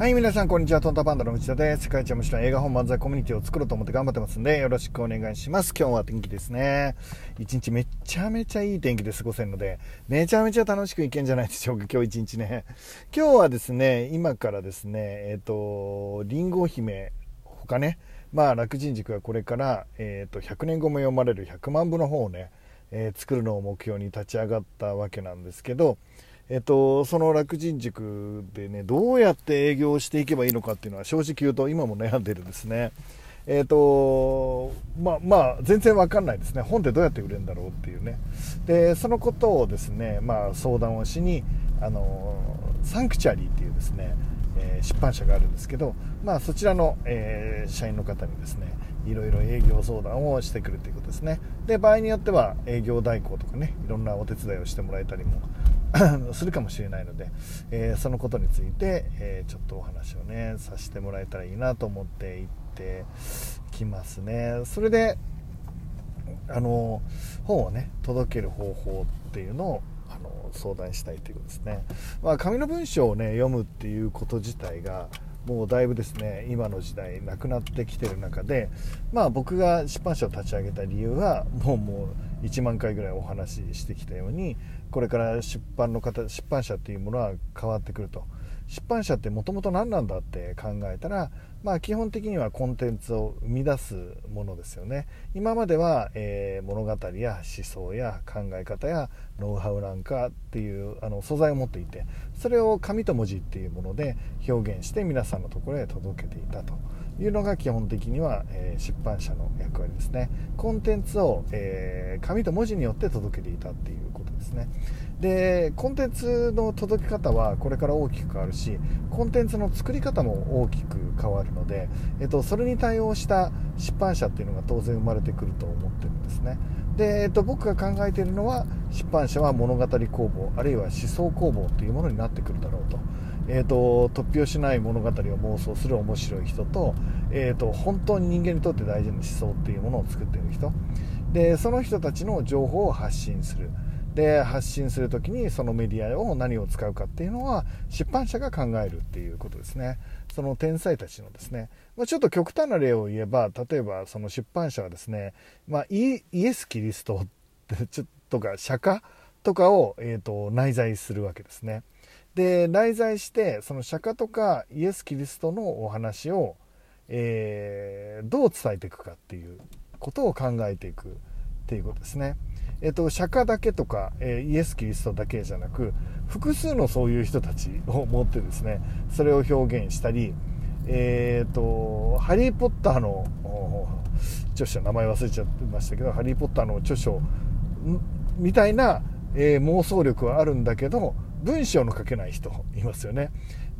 はい、皆さん、こんにちは。トンタパンダの内田です。世界一面白い映画本漫才コミュニティを作ろうと思って頑張ってますんで、よろしくお願いします。今日は天気ですね。一日めちゃめちゃいい天気で過ごせるので、めちゃめちゃ楽しくいけんじゃないでしょうか、今日一日ね。今日はですね、今からですね、えっ、ー、と、リンゴ姫、他ね、まあ、楽人塾はこれから、えっ、ー、と、100年後も読まれる100万部の方をね、えー、作るのを目標に立ち上がったわけなんですけど、えっと、その楽人塾でね、どうやって営業していけばいいのかっていうのは正直言うと今も悩んでるんですね。えっと、まあ、まあ、全然わかんないですね。本ってどうやって売れるんだろうっていうね。で、そのことをですね、まあ、相談をしに、あの、サンクチャリーっていうですね、えー、出版社があるんですけど、まあ、そちらの、えー、社員の方にですね、いろいろ営業相談をしてくるということですね。で、場合によっては営業代行とかね、いろんなお手伝いをしてもらえたりも するかもしれないので、えー、そのことについて、えー、ちょっとお話をねさせてもらえたらいいなと思って行ってきますね。それであの本をね届ける方法っていうのをあの相談したいということですね、まあ、紙の文章をね読むっていうこと自体がもうだいぶですね今の時代なくなってきてる中でまあ僕が出版社を立ち上げた理由はもうもう1万回ぐらいお話ししてきたようにこれから出版の方出版社っていうものは変わってくると。出版社ってもともと何なんだって考えたら、まあ、基本的にはコンテンツを生み出すものですよね。今までは、えー、物語や思想や考え方やノウハウなんかっていうあの素材を持っていてそれを紙と文字っていうもので表現して皆さんのところへ届けていたと。いうのが基本的には、えー、出版社の役割ですね。コンテンツを、えー、紙と文字によって届けていたっていうことですね。でコンテンツの届け方はこれから大きく変わるしコンテンツの作り方も大きく変わるので、えっと、それに対応した出版社っていうのが当然生まれてくると思ってるんですね。で、えっと、僕が考えているのは出版社は物語工房あるいは思想工房というものになってくるだろうと,、えっと突拍子ない物語を妄想する面白い人と,、えっと本当に人間にとって大事な思想っていうものを作っている人。でその人たちの情報を発信する。で発信する時にそのメディアを何を使うかっていうのは出版社が考えるっていうことですね。その天才たちのですね、まあ、ちょっと極端な例を言えば例えばその出版社はですね、まあ、イエス・キリストとか釈迦とかを、えーと、内在するわけですね。で内在してその釈迦とかイエス・キリストのお話を、えー、どう伝えていくかっていうことを考えていく。っていうことですね。えっと、釈迦だけとか、えイエス・キリストだけじゃなく複数のそういう人たちを持ってですねそれを表現したり、えーと、ハリー・ポッターの著書名前忘れちゃってましたけどハリー・ポッターの著書みたいな、えー、妄想力はあるんだけど文章の書けない人いますよね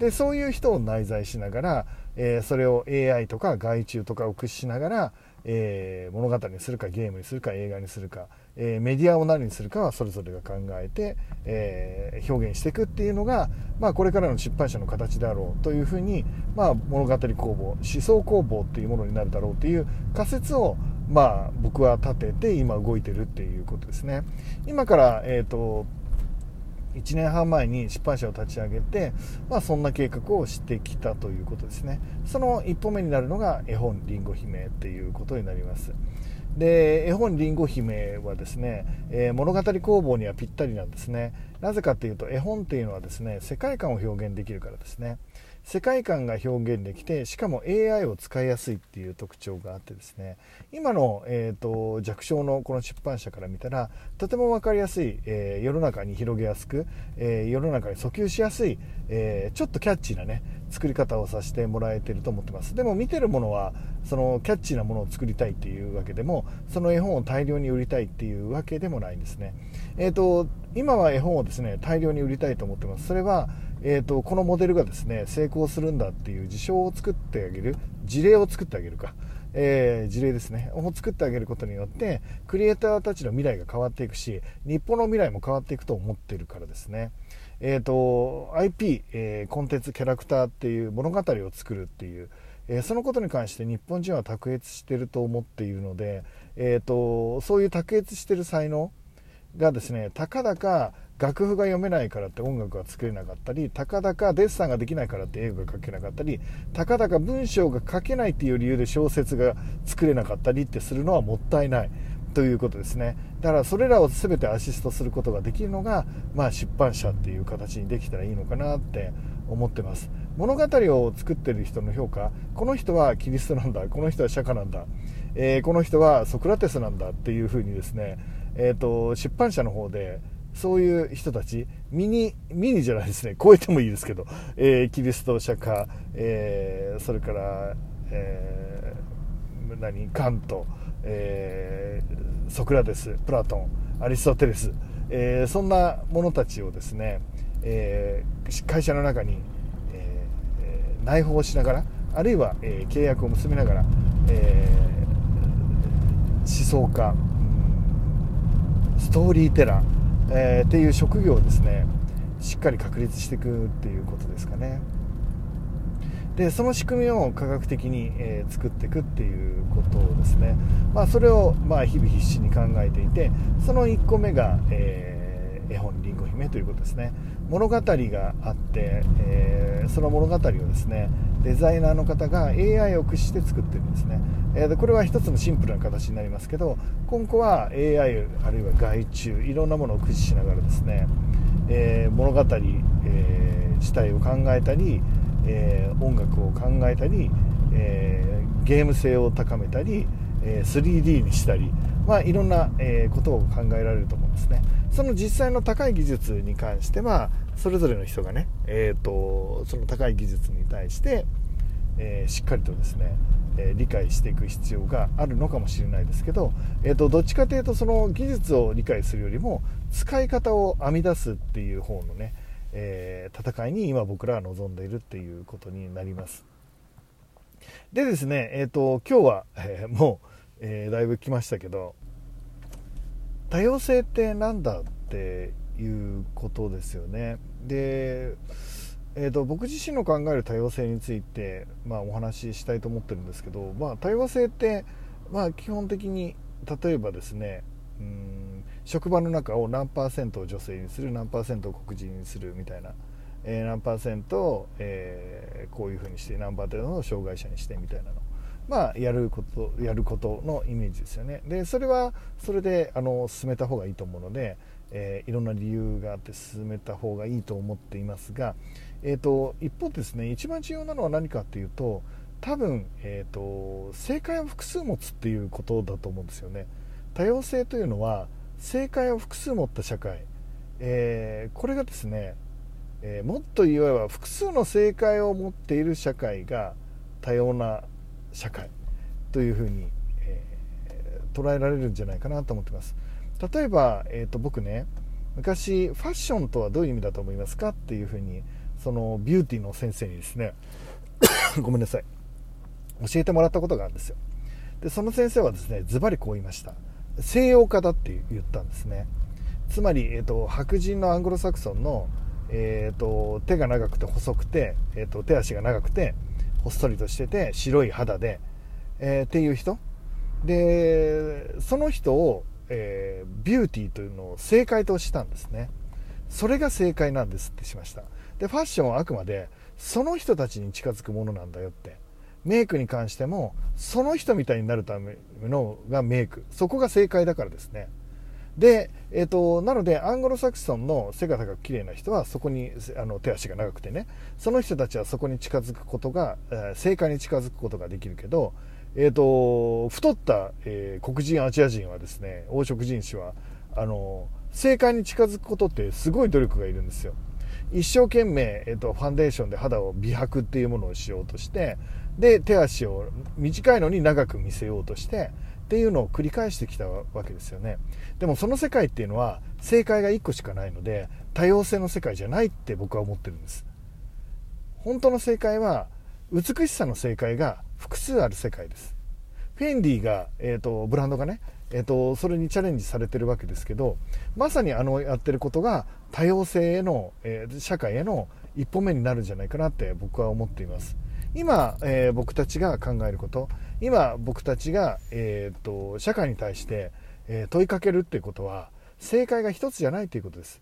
でそういう人を内在しながら、えー、それを AI とか外注とかを駆使しながら、えー、物語にするかゲームにするか映画にするか、えー、メディアを何にするかはそれぞれが考えて、えー、表現していくっていうのが、まあ、これからの出版社の形であろうというふうに、まあ、物語工房思想工房っていうものになるだろうという仮説を、まあ、僕は立てて今動いてるっていうことですね。今から、えーと1年半前に出版社を立ち上げて、まあ、そんな計画をしてきたということですね。その一歩目になるのが絵本りんご姫っていうことになります。で絵本りんご姫はですね、えー、物語工房にはぴったりなんですね。なぜかっていうと絵本っていうのはですね世界観を表現できるからですね。世界観が表現できてしかも AI を使いやすいっていう特徴があってですね。今の、えーと、弱小のこの出版社から見たらとても分かりやすい、えー、世の中に広げやすく、えー、世の中に訴求しやすい、えー、ちょっとキャッチーなね作り方をさせてもらえてると思ってます。でも見てるものはそのキャッチーなものを作りたいっていうわけでもその絵本を大量に売りたいっていうわけでもないんですね。えっ、と今は絵本をですね大量に売りたいと思ってます。それはえーと、このモデルがですね成功するんだっていう事象を作ってあげる。事例を作ってあげるか、えー、事例ですね。を作ってあげることによってクリエイターたちの未来が変わっていくし日本の未来も変わっていくと思ってるからですね。えーと、IP、えー、コンテンツキャラクターっていう物語を作るっていう、えー、そのことに関して日本人は卓越してると思っているので、えーとそういう卓越してる才能がですねたかだか楽譜が読めないからって音楽が作れなかったりたかだかデッサンができないからって映画が描けなかったりたかだか文章が書けないっていう理由で小説が作れなかったりってするのはもったいない。ということですね。だからそれらを全てアシストすることができるのが、まあ、出版社っていう形にできたらいいのかなって思ってます。物語を作ってる人の評価この人はキリストなんだこの人は釈迦なんだ、えー、この人はソクラテスなんだっていうふうにですね、えーと出版社の方でそういう人たちミニミニじゃないですね。超えてもいいですけど、えー、キリスト釈迦、えー、それから、えー、何カント、えー、ソクラテスプラトンアリストテレス、えー、そんな者たちをですね、えー、会社の中に、えー、内包しながらあるいは、えー、契約を結びながら、えー、思想家ストーリーテラーえー、っていう職業をですねしっかり確立していくっていうことですかね。でその仕組みを科学的に、えー、作っていくっていうことをですね、まあ、それを、まあ、日々必死に考えていてその1個目が、えー、絵本「りんご姫」ということですね。物語があって、えー、その物語をですねデザイナーの方が AI を駆使して作ってるんですね、えー、でこれは一つのシンプルな形になりますけど今後は AI あるいは外注いろんなものを駆使しながらですね、えー、物語、え自体を考えたり、え音楽を考えたり、えゲーム性を高めたり、え 3D にしたり、まあ、いろんな、えことを考えられると思うんですねその実際の高い技術に関してはそれぞれの人がね、えーと、その高い技術に対して、えー、しっかりとですね、えー、理解していく必要があるのかもしれないですけど、えーと、どっちかというとその技術を理解するよりも使い方を編み出すっていう方のね、え戦いに今僕らは望んでいるっていうことになります。でですね、えーと、今日は、えもう、えだいぶ来ましたけど多様性って何だっていうことですよね。で、えーと、僕自身の考える多様性について、まあ、お話ししたいと思ってるんですけど、まあ、多様性って、まあ、基本的に例えばですねうん職場の中を何パーセントを女性にする何パーセントを黒人にするみたいな、え、何パーセントを、えー、こういうふうにして何パーセントを障害者にしてみたいなのまあ、やることやることのイメージですよね。でそれはそれであの進めた方がいいと思うので、えー、いろんな理由があって進めた方がいいと思っていますが、えーと、一方ですね一番重要なのは何かっていうと多分、えーと、正解を複数持つっていうことだと思うんですよね。多様性というのは正解を複数持った社会、えー、これがですね、えー、もっと言えば複数の正解を持っている社会が多様な社会というふうに、えー、捉えられるんじゃないかなと思ってます。例えば、えーと、僕ね昔ファッションとはどういう意味だと思いますかっていうふうにそのビューティーの先生にですね ごめんなさい。教えてもらったことがあるんですよ。でその先生はですねズバリこう言いました。西洋化だって言ったんですね。つまり、えーと、白人のアングロサクソンの、えーと、手が長くて細くて、えーと手足が長くてほっそりとしてて白い肌で、えー、っていう人。でその人を、えー、ビューティーというのを正解としたんですね。それが正解なんですってしました。でファッションはあくまでその人たちに近づくものなんだよって。メイクに関してもその人みたいになるためのがメイク。そこが正解だからですね。で、えーと、なのでアングロサクソンの背が高く綺麗な人はそこにあの手足が長くてね。その人たちはそこに近づくことが、えー、正解に近づくことができるけど、えーと、太った、えー、黒人アジア人はですね黄色人種はあの正解に近づくことってすごい努力がいるんですよ。一生懸命、えーとファンデーションで肌を美白っていうものをしようとしてで手足を短いのに長く見せようとしてっていうのを繰り返してきたわけですよね。でもその世界っていうのは正解が1個しかないので多様性の世界じゃないって僕は思ってるんです。本当の正解は美しさの正解が複数ある世界です。フェンディが、えーと、ブランドがね、えーと、それにチャレンジされてるわけですけどまさにあのやってることが多様性への、えー、社会への一歩目になるんじゃないかなって僕は思っています。今、えー、僕たちが考えること今僕たちが、えーと、社会に対して、えー、問いかけるっていうことは正解が一つじゃないということです。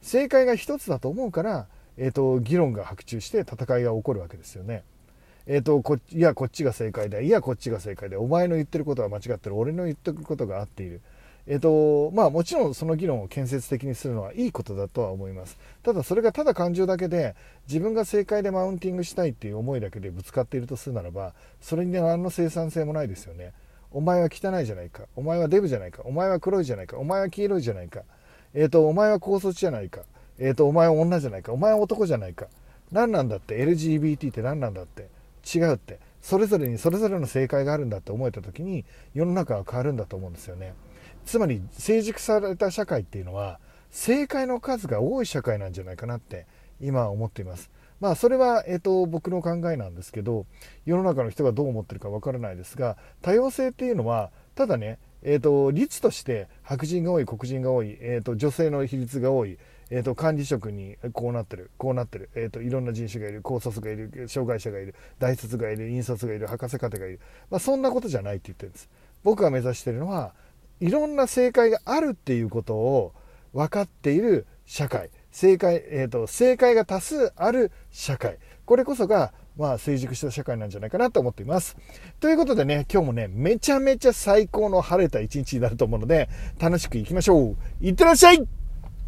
正解が一つだと思うから、えーと、議論が白昼して戦いが起こるわけですよね。えーと、こいやこっちが正解だいやこっちが正解だお前の言ってることは間違ってる俺の言ってることが合っている。えーとまあ、もちろんその議論を建設的にするのはいいことだとは思います。ただそれがただ感情だけで自分が正解でマウンティングしたいっていう思いだけでぶつかっているとするならばそれに何の生産性もないですよね。お前は汚いじゃないか。お前はデブじゃないか。お前は黒いじゃないか。お前は黄色いじゃないか、えーと、お前は高卒じゃないか、えーと、お前は女じゃないか。お前は男じゃないか。何なんだって。LGBT って何なんだって。違うって。それぞれにそれぞれの正解があるんだって思えた時に世の中は変わるんだと思うんですよね。つまり成熟された社会っていうのは正解の数が多い社会なんじゃないかなって今は思っています。まあそれは、えーと、僕の考えなんですけど世の中の人がどう思ってるかわからないですが多様性っていうのはただね、えーと、率として白人が多い黒人が多い、えーと、女性の比率が多い、えー、と管理職にこうなってるこうなってる、えー、といろんな人種がいる高卒がいる障害者がいる大卒がいる引率がいる博士課程がいる、まあ、そんなことじゃないって言ってるんです僕が目指してるのはいろんな正解があるっていうことを分かっている社会正解、えーと、正解が多数ある社会これこそがまあ、成熟した社会なんじゃないかなと思っています。ということでね、今日もね、めちゃめちゃ最高の晴れた一日になると思うので、楽しくいきましょう。いってらっしゃい